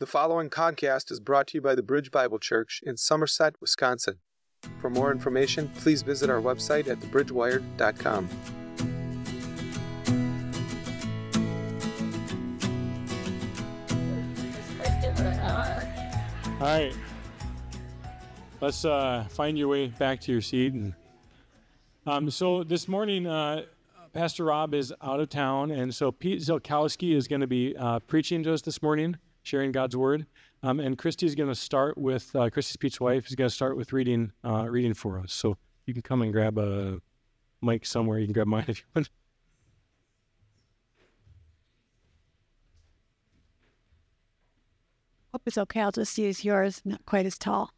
The following podcast is brought to you by the Bridge Bible Church in Somerset, Wisconsin. For more information, please visit our website at thebridgewired.com. All right. Let's uh, find your way back to your seat. Um, so this morning, uh, Pastor Rob is out of town, and so Pete Ziolkowski is going to be uh, preaching to us this morning sharing God's word. Um, and Christy is going to start with uh, Christy's Pete's wife is going to start with reading uh, reading for us. So you can come and grab a mic somewhere. You can grab mine if you want. Hope it's okay. I'll just use yours. Not quite as tall.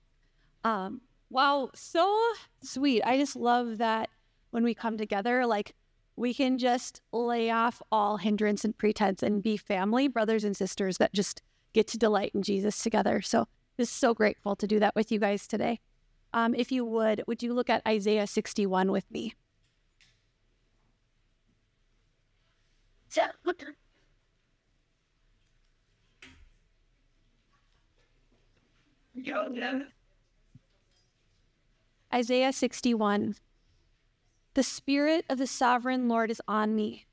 Um, wow, so sweet. I just love that when we come together, like we can just lay off all hindrance and pretense and be family, brothers and sisters that just get to delight in Jesus together. So just so grateful to do that with you guys today. Um, if you would, would you look at Isaiah 61 with me? Isaiah 61. The Spirit of the Sovereign Lord is on me,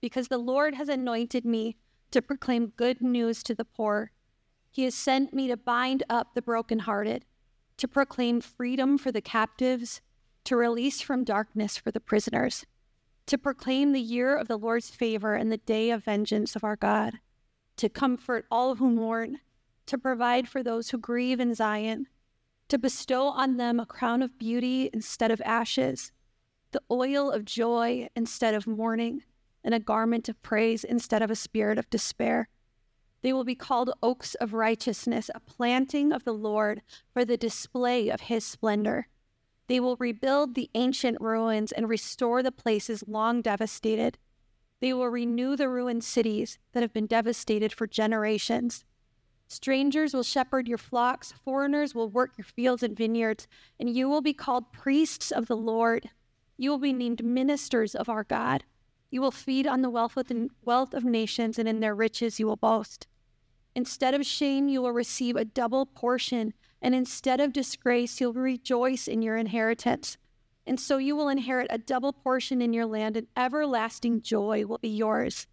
because the Lord has anointed me to proclaim good news to the poor. He has sent me to bind up the brokenhearted, to proclaim freedom for the captives, to release from darkness for the prisoners, to proclaim the year of the Lord's favor and the day of vengeance of our God, to comfort all who mourn, to provide for those who grieve in Zion, to bestow on them a crown of beauty instead of ashes, the oil of joy instead of mourning and a garment of praise instead of a spirit of despair. They will be called oaks of righteousness, a planting of the Lord for the display of his splendor. They will rebuild the ancient ruins and restore the places long devastated. They will renew the ruined cities that have been devastated for generations. Strangers will shepherd your flocks, foreigners will work your fields and vineyards, and you will be called priests of the Lord. You will be named ministers of our God. You will feed on the wealth of, wealth of nations, and in their riches you will boast. Instead of shame, you will receive a double portion, and instead of disgrace, you'll rejoice in your inheritance. And so you will inherit a double portion in your land, and everlasting joy will be yours.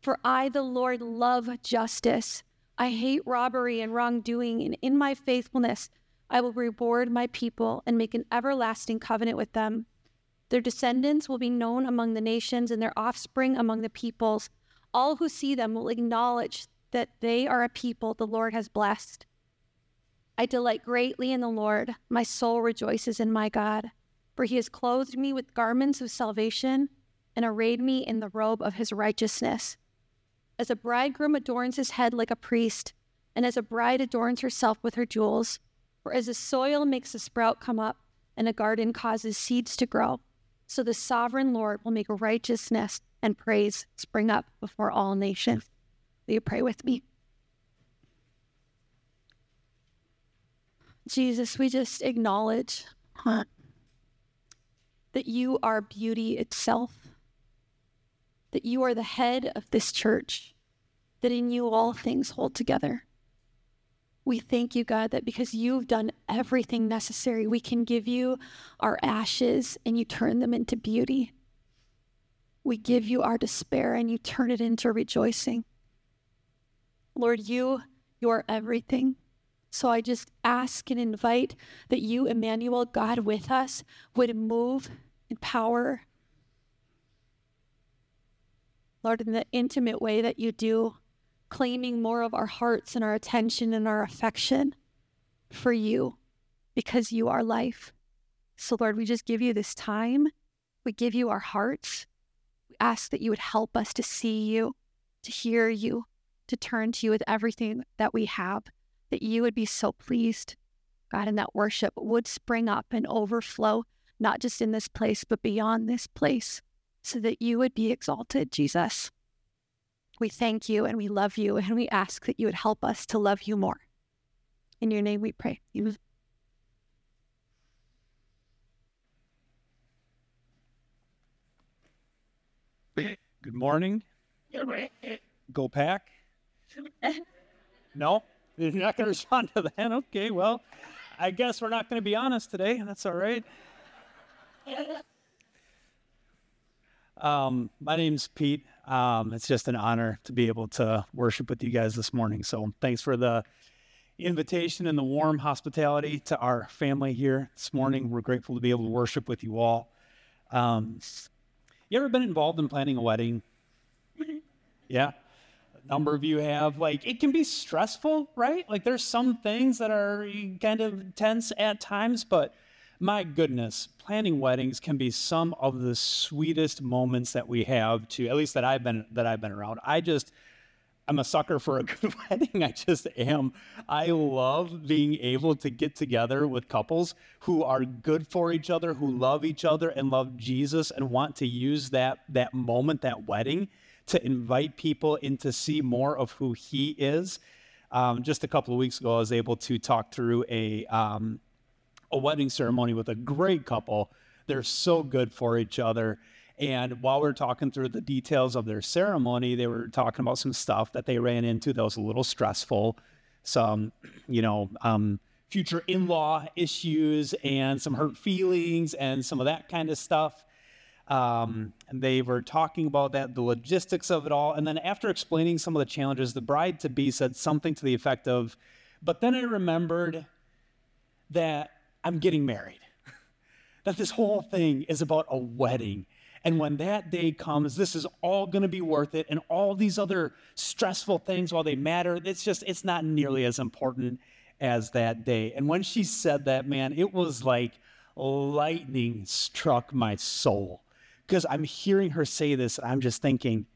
For I, the Lord, love justice. I hate robbery and wrongdoing, and in my faithfulness I will reward my people and make an everlasting covenant with them. Their descendants will be known among the nations and their offspring among the peoples. All who see them will acknowledge that they are a people the Lord has blessed. I delight greatly in the Lord. My soul rejoices in my God, for he has clothed me with garments of salvation and arrayed me in the robe of his righteousness. As a bridegroom adorns his head like a priest, and as a bride adorns herself with her jewels, for as a soil makes a sprout come up, and a garden causes seeds to grow, so the sovereign Lord will make righteousness and praise spring up before all nations. Will you pray with me? Jesus, we just acknowledge huh, that you are beauty itself, that you are the head of this church, that in you all things hold together. We thank you, God, that because you've done everything necessary, we can give you our ashes and you turn them into beauty. We give you our despair and you turn it into rejoicing. Lord, you, you are everything. So I just ask and invite that you, Emmanuel, God with us, would move in power. Lord, in the intimate way that you do claiming more of our hearts and our attention and our affection for you because you are life. So, Lord, we just give you this time. We give you our hearts. We ask that you would help us to see you, to hear you, to turn to you with everything that we have, that you would be so pleased, God, and that worship would spring up and overflow, not just in this place, but beyond this place, so that you would be exalted, Jesus. We thank you and we love you, and we ask that you would help us to love you more. In your name we pray. Amen. Good morning. Go pack. No? You're not going to respond to that? Okay, well, I guess we're not going to be honest today. That's all right. Um, my name's Pete. Um, it's just an honor to be able to worship with you guys this morning. So thanks for the invitation and the warm hospitality to our family here this morning. We're grateful to be able to worship with you all. Um, you ever been involved in planning a wedding? Yeah. A number of you have. Like, it can be stressful, right? Like, there's some things that are kind of tense at times, but my goodness, planning weddings can be some of the sweetest moments that we have to, at least that I've been, that I've been around. I just, I'm a sucker for a good wedding. I just am. I love being able to get together with couples who are good for each other, who love each other and love Jesus and want to use that that moment, that wedding, to invite people in to see more of who he is. Um, just a couple of weeks ago, I was able to talk through a um, a wedding ceremony with a great couple. They're so good for each other and while we are talking through the details of their ceremony, they were talking about some stuff that they ran into that was a little stressful, some, you know, um, future in law issues and some hurt feelings and some of that kind of stuff. Um, they were talking about that, the logistics of it all. And then after explaining some of the challenges, the bride to be said something to the effect of, but then I remembered that I'm getting married, that this whole thing is about a wedding and when that day comes, this is all going to be worth it. And all these other stressful things, while they matter, it's just, it's not nearly as important as that day. And when she said that, man, it was like lightning struck my soul because I'm hearing her say this. And I'm just thinking,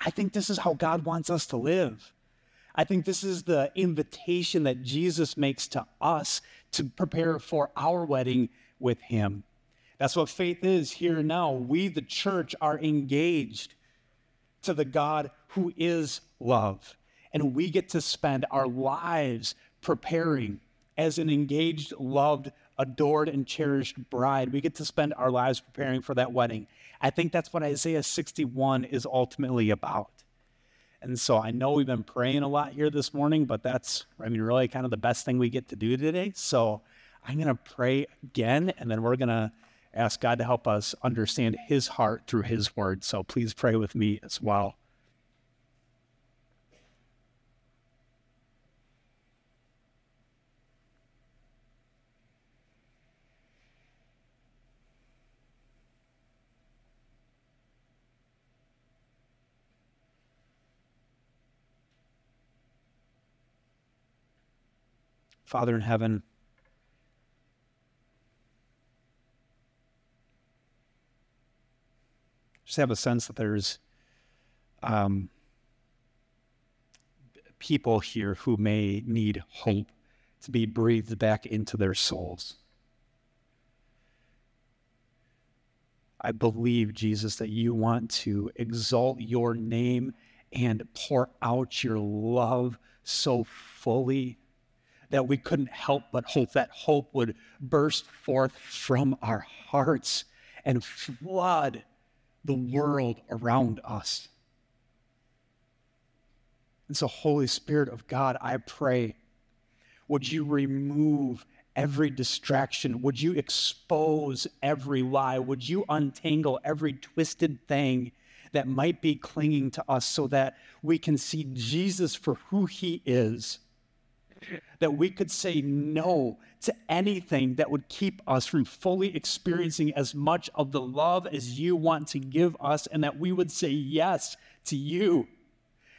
I think this is how God wants us to live. I think this is the invitation that Jesus makes to us to prepare for our wedding with Him. That's what faith is here and now. We, the church, are engaged to the God who is love. And we get to spend our lives preparing as an engaged, loved, adored, and cherished bride. We get to spend our lives preparing for that wedding. I think that's what Isaiah 61 is ultimately about. And so I know we've been praying a lot here this morning, but that's, I mean, really kind of the best thing we get to do today. So I'm going to pray again, and then we're going to ask God to help us understand His heart through His word. So please pray with me as well. Father in heaven, just have a sense that there's um, people here who may need hope to be breathed back into their souls. I believe, Jesus, that you want to exalt your name and pour out your love so fully that we couldn't help but hope that hope would burst forth from our hearts and flood the world around us. And so, Holy Spirit of God, I pray, would you remove every distraction? Would you expose every lie? Would you untangle every twisted thing that might be clinging to us so that we can see Jesus for who he is? That we could say no to anything that would keep us from fully experiencing as much of the love as you want to give us, and that we would say yes to you.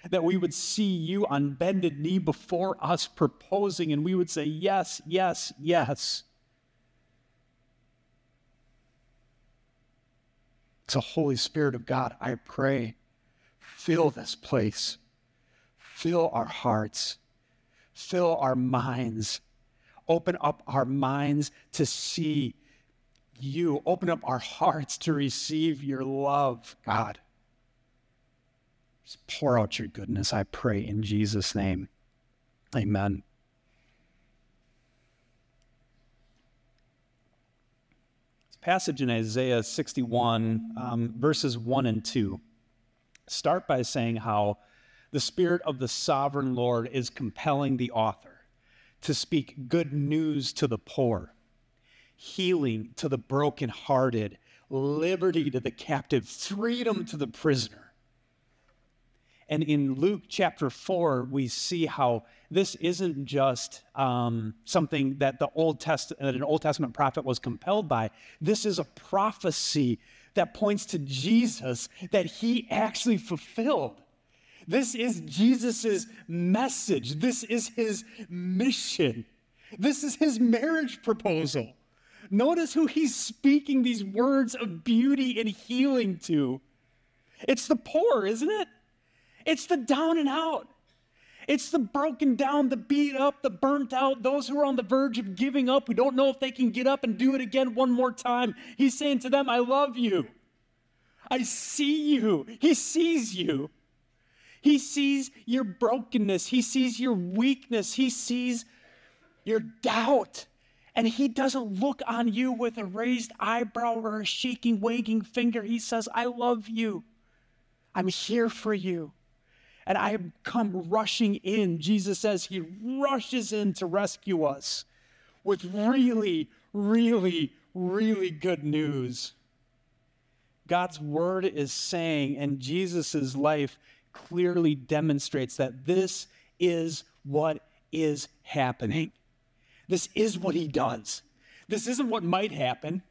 That we would see you on bended knee before us proposing, and we would say, Yes, yes, yes. So, Holy Spirit of God, I pray, fill this place, fill our hearts fill our minds. Open up our minds to see you. Open up our hearts to receive your love, God. Just pour out your goodness, I pray, in Jesus' name. Amen. This passage in Isaiah 61, um, verses 1 and 2, start by saying how the Spirit of the sovereign Lord is compelling the author to speak good news to the poor, healing to the brokenhearted, liberty to the captive, freedom to the prisoner. And in Luke chapter 4, we see how this isn't just um, something that the Old Testament, that an Old Testament prophet was compelled by. This is a prophecy that points to Jesus that he actually fulfilled. This is Jesus' message. This is his mission. This is his marriage proposal. Notice who he's speaking these words of beauty and healing to. It's the poor, isn't it? It's the down and out. It's the broken down, the beat up, the burnt out, those who are on the verge of giving up, who don't know if they can get up and do it again one more time. He's saying to them, I love you. I see you. He sees you. He sees your brokenness. He sees your weakness. He sees your doubt. And he doesn't look on you with a raised eyebrow or a shaking, wagging finger. He says, I love you. I'm here for you and I have come rushing in. Jesus says he rushes in to rescue us with really, really, really good news. God's word is saying, and Jesus' life clearly demonstrates that this is what is happening. This is what he does. This isn't what might happen.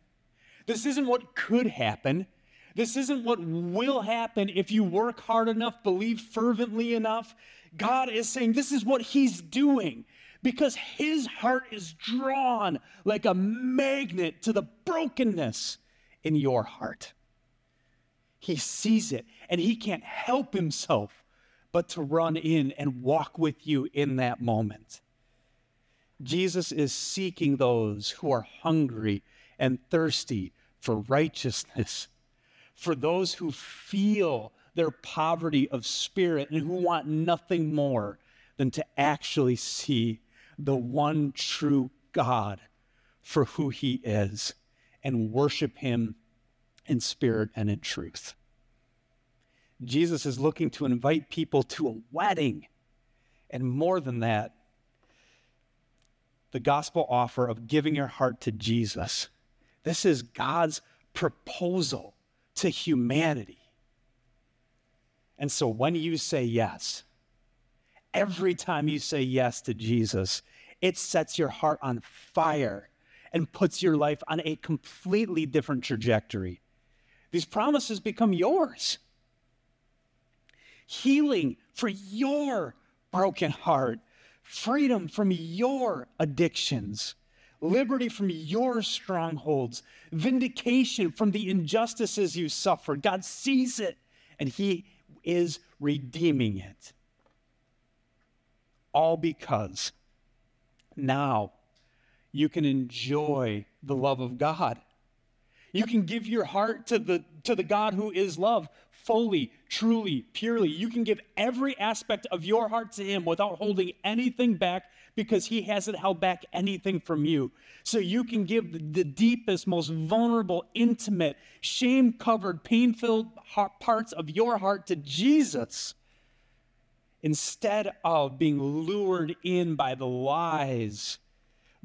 This isn't what could happen. This isn't what will happen if you work hard enough, believe fervently enough. God is saying this is what He's doing because His heart is drawn like a magnet to the brokenness in your heart. He sees it and He can't help Himself but to run in and walk with you in that moment. Jesus is seeking those who are hungry and thirsty for righteousness for those who feel their poverty of spirit and who want nothing more than to actually see the one true God for who he is and worship him in spirit and in truth. Jesus is looking to invite people to a wedding. And more than that, the gospel offer of giving your heart to Jesus. This is God's proposal to humanity. And so when you say yes, every time you say yes to Jesus, it sets your heart on fire and puts your life on a completely different trajectory. These promises become yours. Healing for your broken heart, freedom from your addictions liberty from your strongholds, vindication from the injustices you suffered. God sees it and He is redeeming it. All because now you can enjoy the love of God. You can give your heart to the, to the God who is love fully, truly, purely. You can give every aspect of your heart to Him without holding anything back because He hasn't held back anything from you. So you can give the deepest, most vulnerable, intimate, shame covered, pain filled parts of your heart to Jesus instead of being lured in by the lies,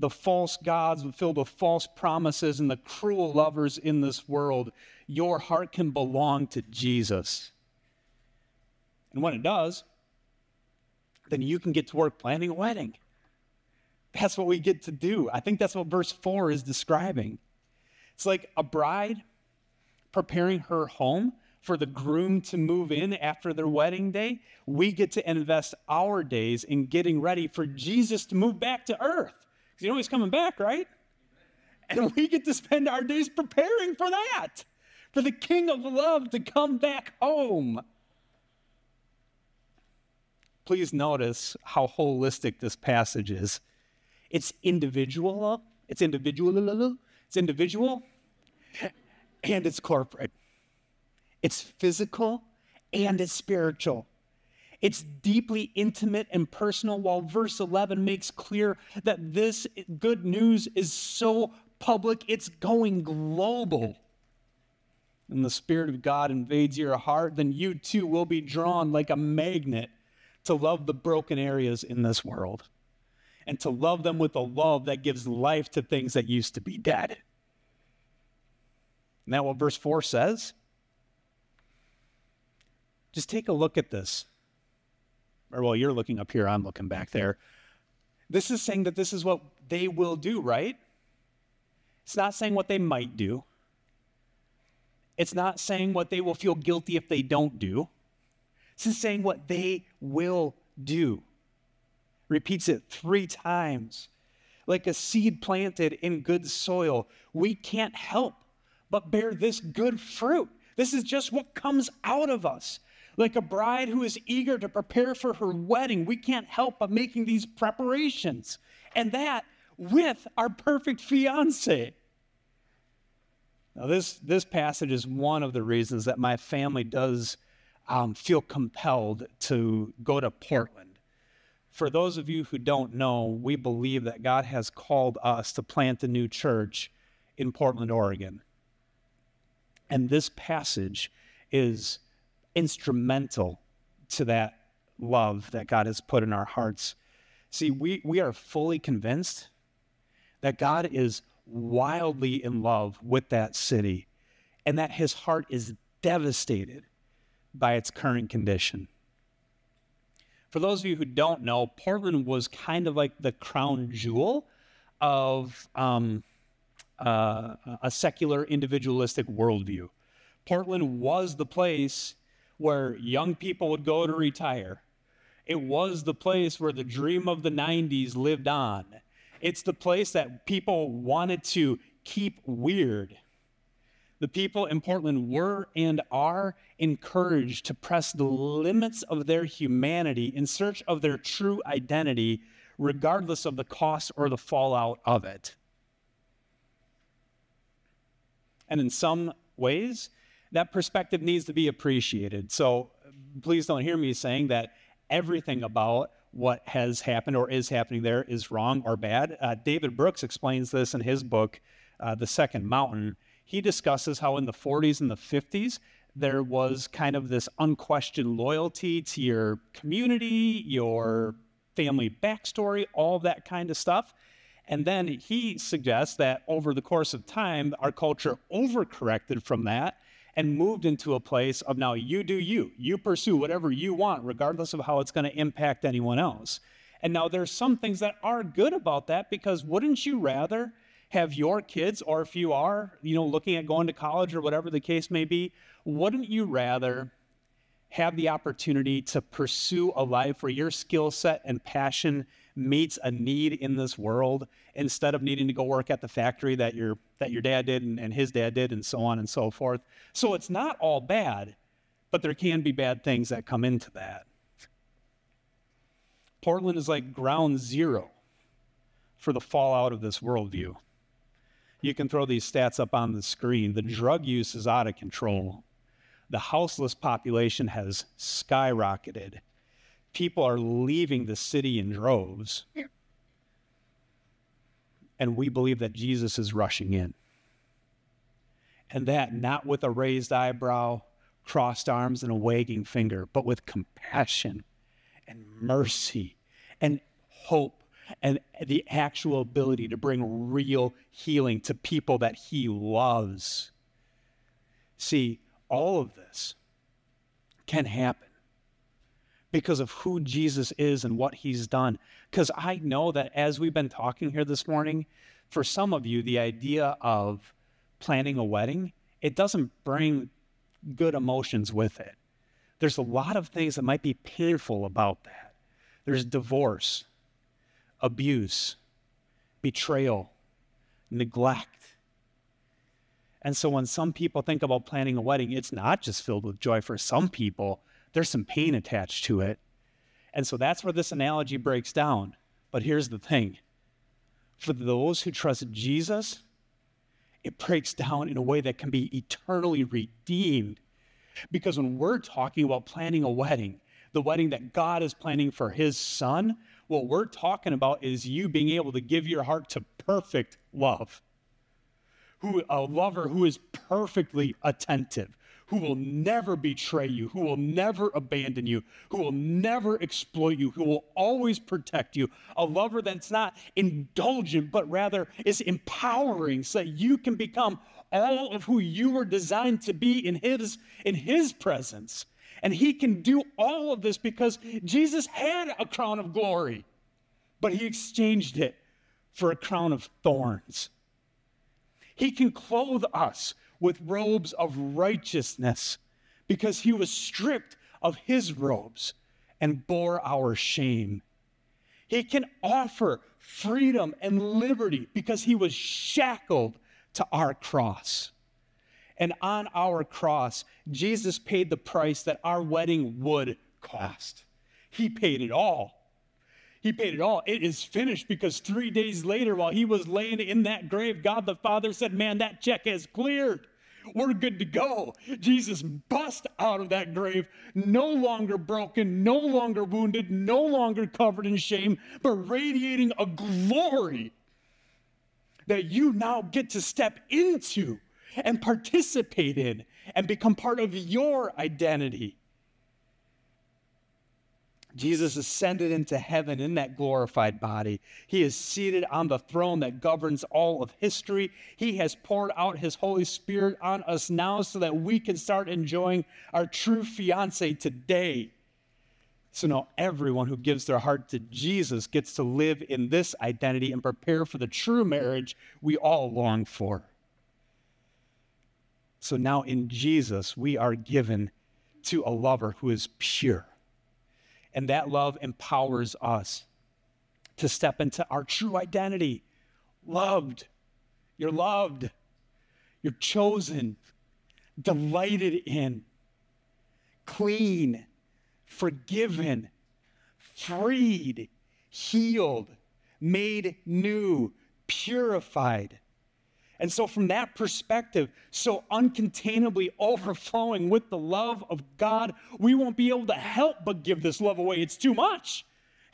the false gods filled with false promises, and the cruel lovers in this world. Your heart can belong to Jesus. And when it does, then you can get to work planning a wedding. That's what we get to do. I think that's what verse 4 is describing. It's like a bride preparing her home for the groom to move in after their wedding day. We get to invest our days in getting ready for Jesus to move back to earth. You know he's coming back, right? And we get to spend our days preparing for that, for the King of love to come back home. Please notice how holistic this passage is. It's individual. It's individual. It's individual. And it's corporate. It's physical and it's spiritual. It's deeply intimate and personal, while verse 11 makes clear that this good news is so public, it's going global. And the Spirit of God invades your heart, then you too will be drawn like a magnet to love the broken areas in this world, and to love them with a love that gives life to things that used to be dead. That what verse 4 says? Just take a look at this. Or, well, you're looking up here, I'm looking back there. This is saying that this is what they will do, right? It's not saying what they might do. It's not saying what they will feel guilty if they don't do. This is saying what they will do. Repeats it three times. Like a seed planted in good soil, we can't help but bear this good fruit. This is just what comes out of us. Like a bride who is eager to prepare for her wedding, we can't help but making these preparations. And that with our perfect fiance. Now, this, this passage is one of the reasons that my family does um, feel compelled to go to Portland. For those of you who don't know, we believe that God has called us to plant a new church in Portland, Oregon. And this passage is instrumental to that love that God has put in our hearts. See, we, we are fully convinced that God is wildly in love with that city and that his heart is devastated by its current condition. For those of you who don't know, Portland was kind of like the crown jewel of um, uh, a secular individualistic worldview. Portland was the place where young people would go to retire. It was the place where the dream of the 90s lived on. It's the place that people wanted to keep weird. The people in Portland were and are encouraged to press the limits of their humanity in search of their true identity, regardless of the cost or the fallout of it. And in some ways, that perspective needs to be appreciated. So please don't hear me saying that everything about what has happened or is happening there is wrong or bad. Uh, David Brooks explains this in his book, uh, The Second Mountain. He discusses how in the 40s and the 50s, there was kind of this unquestioned loyalty to your community, your family backstory, all that kind of stuff. And then he suggests that over the course of time, our culture overcorrected from that and moved into a place of now you do you. You pursue whatever you want, regardless of how it's going to impact anyone else. And now there's some things that are good about that because wouldn't you rather have your kids, or if you are, you know, looking at going to college or whatever the case may be, wouldn't you rather have the opportunity to pursue a life where your skill set and passion meets a need in this world instead of needing to go work at the factory that your that your dad did and, and his dad did and so on and so forth. So it's not all bad, but there can be bad things that come into that. Portland is like ground zero for the fallout of this worldview. You can throw these stats up on the screen. The drug use is out of control. The houseless population has skyrocketed people are leaving the city in droves. And we believe that Jesus is rushing in. And that not with a raised eyebrow, crossed arms, and a wagging finger, but with compassion and mercy and hope and the actual ability to bring real healing to people that he loves. See, all of this can happen because of who Jesus is and what he's done. Because I know that as we've been talking here this morning, for some of you, the idea of planning a wedding, it doesn't bring good emotions with it. There's a lot of things that might be painful about that. There's divorce, abuse, betrayal, neglect. And so when some people think about planning a wedding, it's not just filled with joy. For some people, there's some pain attached to it. And so that's where this analogy breaks down. But here's the thing for those who trust Jesus, it breaks down in a way that can be eternally redeemed. Because when we're talking about planning a wedding, the wedding that God is planning for his son, what we're talking about is you being able to give your heart to perfect love. Who a lover who is perfectly attentive, who will never betray you, who will never abandon you, who will never exploit you, who will always protect you. A lover that's not indulgent, but rather is empowering so that you can become all of who you were designed to be in his in his presence. And he can do all of this because Jesus had a crown of glory, but he exchanged it for a crown of thorns. He can clothe us with robes of righteousness because he was stripped of his robes and bore our shame. He can offer freedom and liberty because he was shackled to our cross. And on our cross, Jesus paid the price that our wedding would cost. He paid it all. He paid it all. It is finished because three days later, while he was laying in that grave, God the Father said, Man, that check has cleared. We're good to go. Jesus bust out of that grave, no longer broken, no longer wounded, no longer covered in shame, but radiating a glory that you now get to step into and participate in and become part of your identity. Jesus ascended into heaven in that glorified body. He is seated on the throne that governs all of history. He has poured out his Holy Spirit on us now so that we can start enjoying our true fiance today. So now everyone who gives their heart to Jesus gets to live in this identity and prepare for the true marriage we all long for. So now in Jesus, we are given to a lover who is pure and that love empowers us to step into our true identity. Loved. You're loved. You're chosen, delighted in, clean, forgiven, freed, healed, made new, purified. And so, from that perspective, so uncontainably overflowing with the love of God, we won't be able to help but give this love away. It's too much.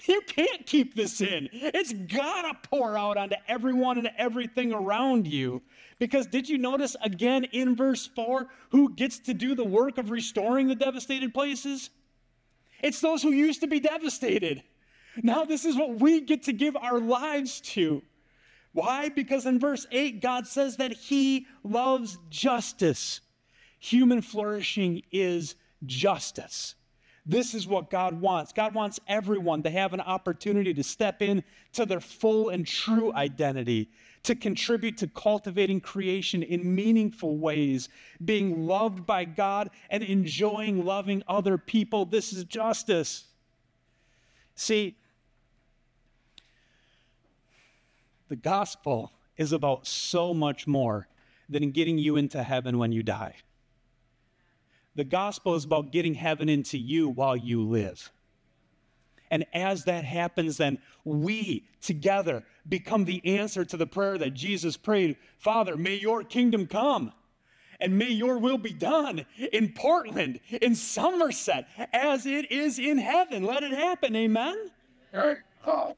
You can't keep this in. It's gotta pour out onto everyone and everything around you. Because did you notice again in verse 4 who gets to do the work of restoring the devastated places? It's those who used to be devastated. Now, this is what we get to give our lives to. Why? Because in verse 8, God says that He loves justice. Human flourishing is justice. This is what God wants. God wants everyone to have an opportunity to step in to their full and true identity, to contribute to cultivating creation in meaningful ways, being loved by God and enjoying loving other people. This is justice. See, The gospel is about so much more than getting you into heaven when you die. The gospel is about getting heaven into you while you live. And as that happens, then we together become the answer to the prayer that Jesus prayed Father, may your kingdom come and may your will be done in Portland, in Somerset, as it is in heaven. Let it happen. Amen. Oh.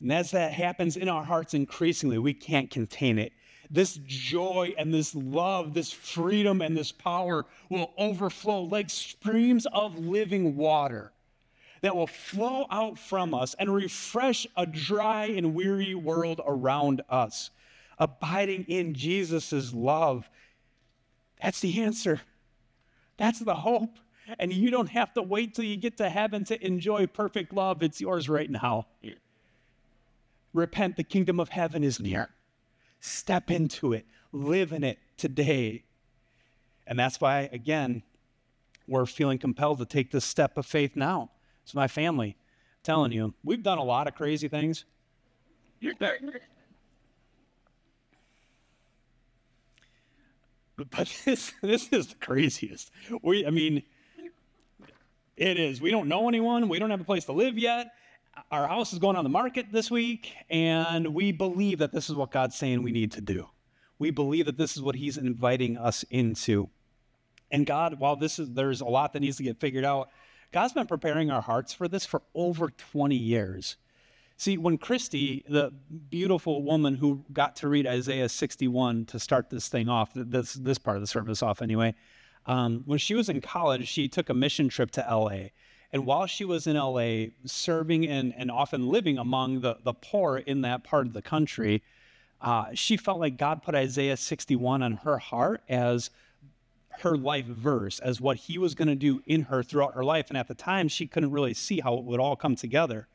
And as that happens in our hearts increasingly, we can't contain it. This joy and this love, this freedom and this power will overflow like streams of living water that will flow out from us and refresh a dry and weary world around us. Abiding in Jesus' love. That's the answer. That's the hope. And you don't have to wait till you get to heaven to enjoy perfect love. It's yours right now. Repent, the kingdom of heaven is near. Step into it, live in it today. And that's why, again, we're feeling compelled to take this step of faith now. It's my family I'm telling you, we've done a lot of crazy things. But this, this is the craziest. We, I mean, it is. We don't know anyone. We don't have a place to live yet our house is going on the market this week, and we believe that this is what God's saying we need to do. We believe that this is what He's inviting us into. And God, while this is there's a lot that needs to get figured out, God's been preparing our hearts for this for over 20 years. See, when Christy, the beautiful woman who got to read Isaiah 61 to start this thing off, this, this part of the service off anyway, um, when she was in college, she took a mission trip to LA. And while she was in LA, serving and, and often living among the, the poor in that part of the country, uh, she felt like God put Isaiah 61 on her heart as her life verse, as what he was going to do in her throughout her life. And at the time, she couldn't really see how it would all come together.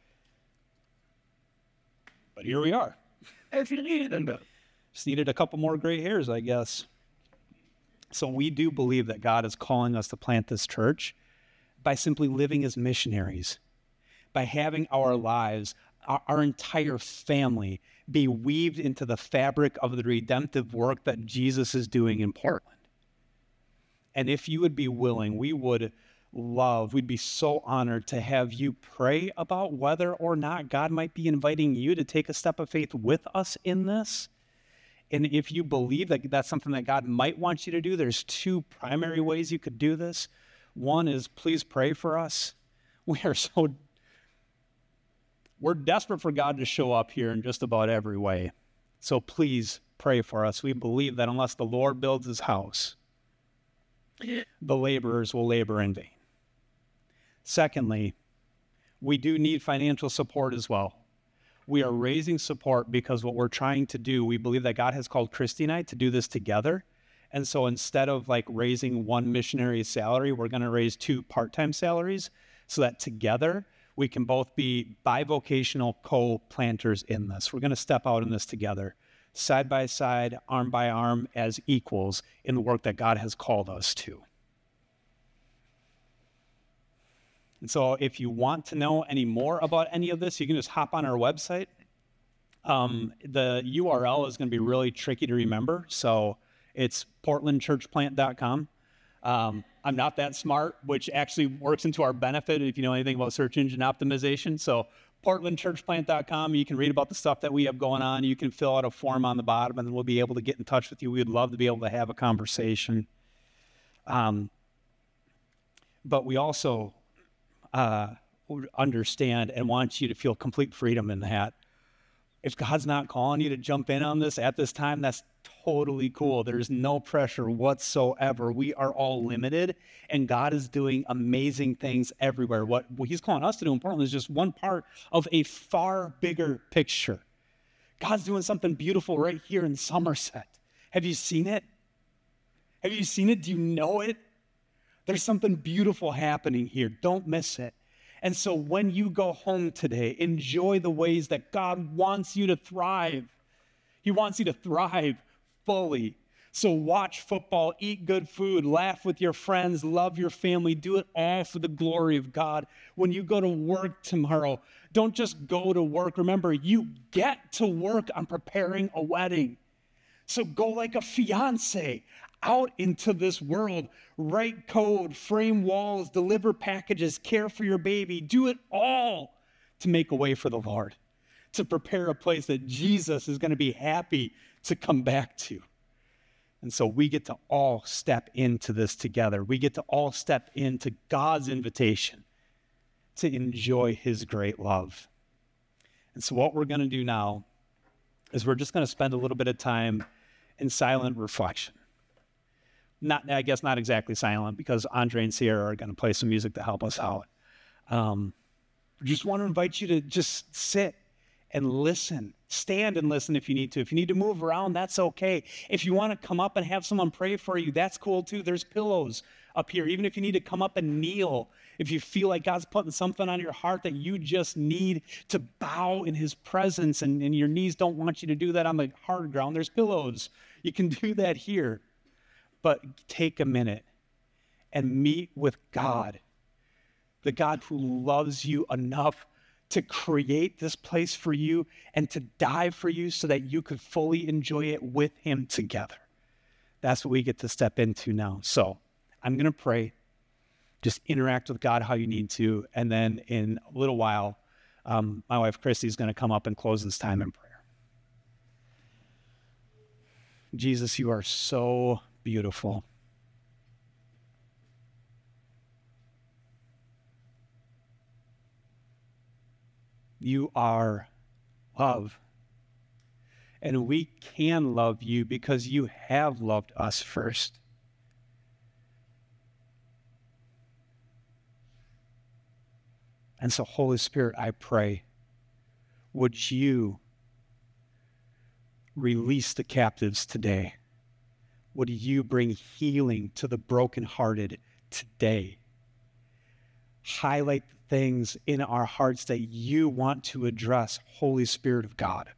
But here we are. Just needed a couple more gray hairs, I guess. So we do believe that God is calling us to plant this church by simply living as missionaries, by having our mm-hmm. lives, our, our, entire family, be weaved into the fabric of the redemptive work that Jesus is doing in Portland. And if you would be willing, we would love, we'd be so honored to have you pray about whether or not God might be inviting you to take a step of faith with us in this. And if you believe that that's something that God might want you to do, there's two primary ways you could do this. One is please pray for us. We are so we're desperate for God to show up here in just about every way. So please pray for us. We believe that unless the Lord builds his house, the laborers will labor in vain. Secondly, we do need financial support as well. We are raising support because what we're trying to do, we believe that God has called Christy and I to do this together. And so instead of like raising one missionary's salary, we're going to raise two part time salaries so that together we can both be bivocational co planters in this. We're going to step out in this together, side by side, arm by arm, as equals in the work that God has called us to. And so, if you want to know any more about any of this, you can just hop on our website. Um, the URL is going to be really tricky to remember. So, it's portlandchurchplant.com. Um, I'm not that smart, which actually works into our benefit if you know anything about search engine optimization. So, portlandchurchplant.com, you can read about the stuff that we have going on. You can fill out a form on the bottom, and then we'll be able to get in touch with you. We'd love to be able to have a conversation. Um, but we also uh, understand and want you to feel complete freedom in that. If God's not calling you to jump in on this at this time, that's totally cool. There's no pressure whatsoever. We are all limited, and God is doing amazing things everywhere. What, what He's calling us to do in Portland is just one part of a far bigger picture. God's doing something beautiful right here in Somerset. Have you seen it? Have you seen it? Do you know it? There's something beautiful happening here. Don't miss it. And so when you go home today, enjoy the ways that God wants you to thrive. He wants you to thrive fully. So watch football, eat good food, laugh with your friends, love your family, do it all for the glory of God. When you go to work tomorrow, don't just go to work. Remember, you get to work on preparing a wedding. So go like a fiance out into this world, write code, frame walls, deliver packages, care for your baby, do it all to make a way for the Lord, to prepare a place that Jesus is going to be happy to come back to. And so we get to all step into this together. We get to all step into God's invitation to enjoy his great love. And so, what we're going to do now is we're just going to spend a little bit of time in silent reflection not I guess not exactly silent because Andre and Sierra are going to play some music to help us out. Um, just want to invite you to just sit and listen. Stand and listen if you need to. If you need to move around, that's okay. If you want to come up and have someone pray for you, that's cool too. There's pillows up here. Even if you need to come up and kneel, if you feel like God's putting something on your heart that you just need to bow in His presence and, and your knees don't want you to do that on the hard ground, there's pillows. You can do that here but take a minute and meet with God, the God who loves you enough to create this place for you and to die for you so that you could fully enjoy it with Him together. That's what we get to step into now. So I'm going to pray. Just interact with God how you need to. And then in a little while, um, my wife Christy is going to come up and close this time in prayer. Jesus, you are so beautiful. You are love. And we can love you because you have loved us first. And so, Holy Spirit, I pray, would you release the captives today? Would you bring healing to the brokenhearted today? Highlight the things in our hearts that you want to address, Holy Spirit of God.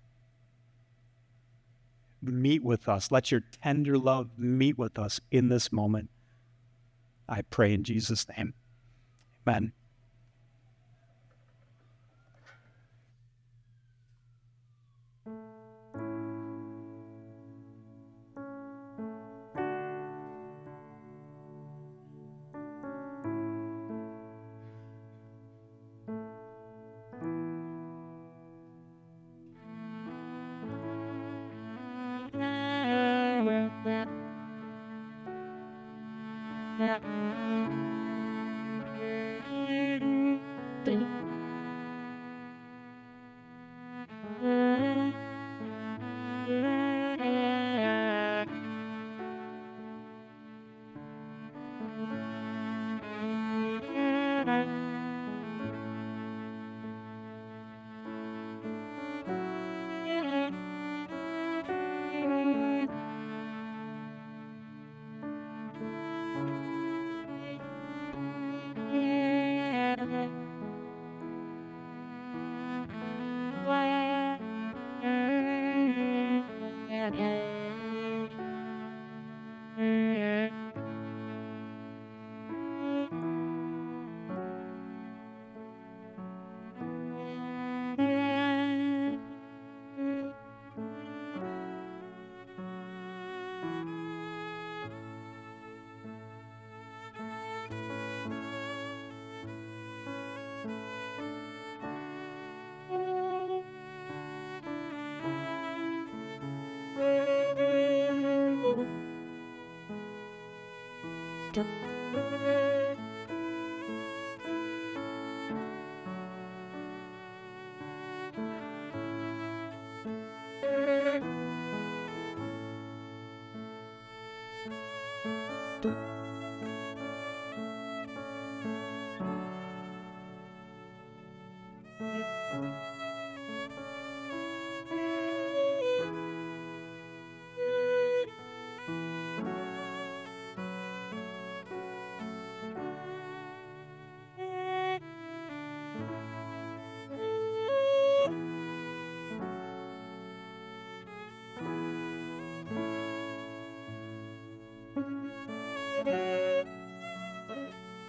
Meet with us. Let your tender love meet with us in this moment. I pray in Jesus' name. Amen. Thank you.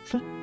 Tschüss.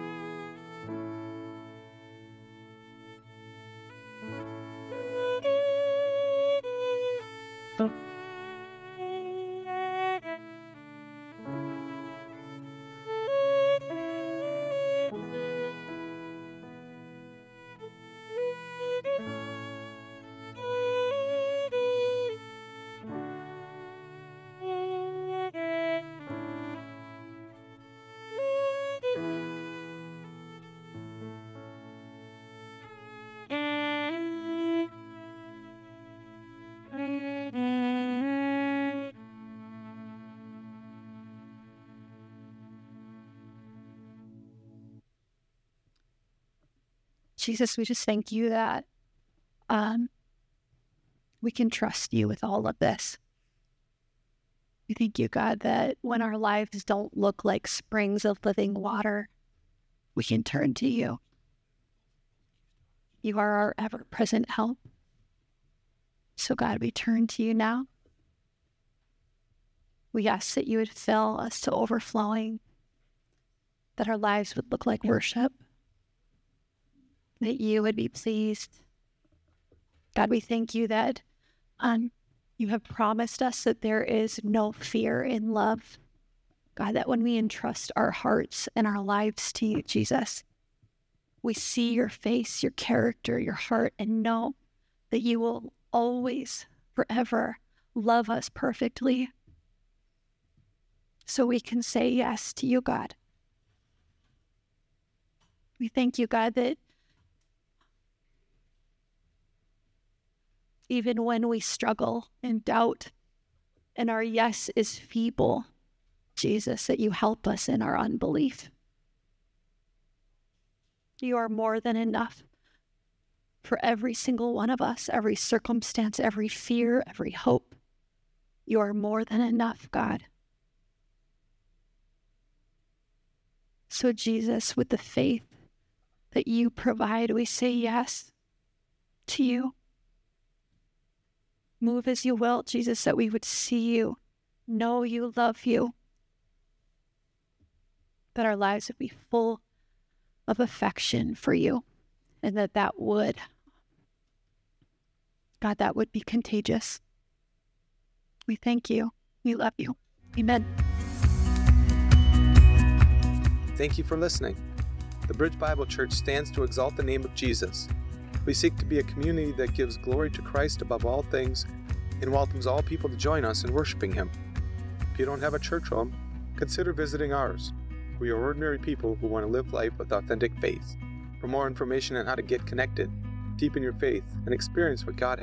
Jesus, we just thank you that um, we can trust you with all of this. We thank you, God, that when our lives don't look like springs of living water, we can turn to you. You are our ever present help. So, God, we turn to you now. We ask that you would fill us to overflowing, that our lives would look like worship that you would be pleased. God, we thank you that um, you have promised us that there is no fear in love. God, that when we entrust our hearts and our lives to you, Jesus, we see your face, your character, your heart, and know that you will always, forever love us perfectly. So we can say yes to you, God. We thank you, God, that even when we struggle and doubt and our yes is feeble, Jesus, that you help us in our unbelief. You are more than enough for every single one of us, every circumstance, every fear, every hope. You are more than enough, God. So, Jesus, with the faith that you provide, we say yes to you. Move as you will, Jesus, that we would see you, know you, love you, that our lives would be full of affection for you, and that that would, God, that would be contagious. We thank you. We love you. Amen. Thank you for listening. The Bridge Bible Church stands to exalt the name of Jesus. We seek to be a community that gives glory to Christ above all things and welcomes all people to join us in worshiping Him. If you don't have a church home, consider visiting ours. We are ordinary people who want to live life with authentic faith. For more information on how to get connected, deepen your faith, and experience what God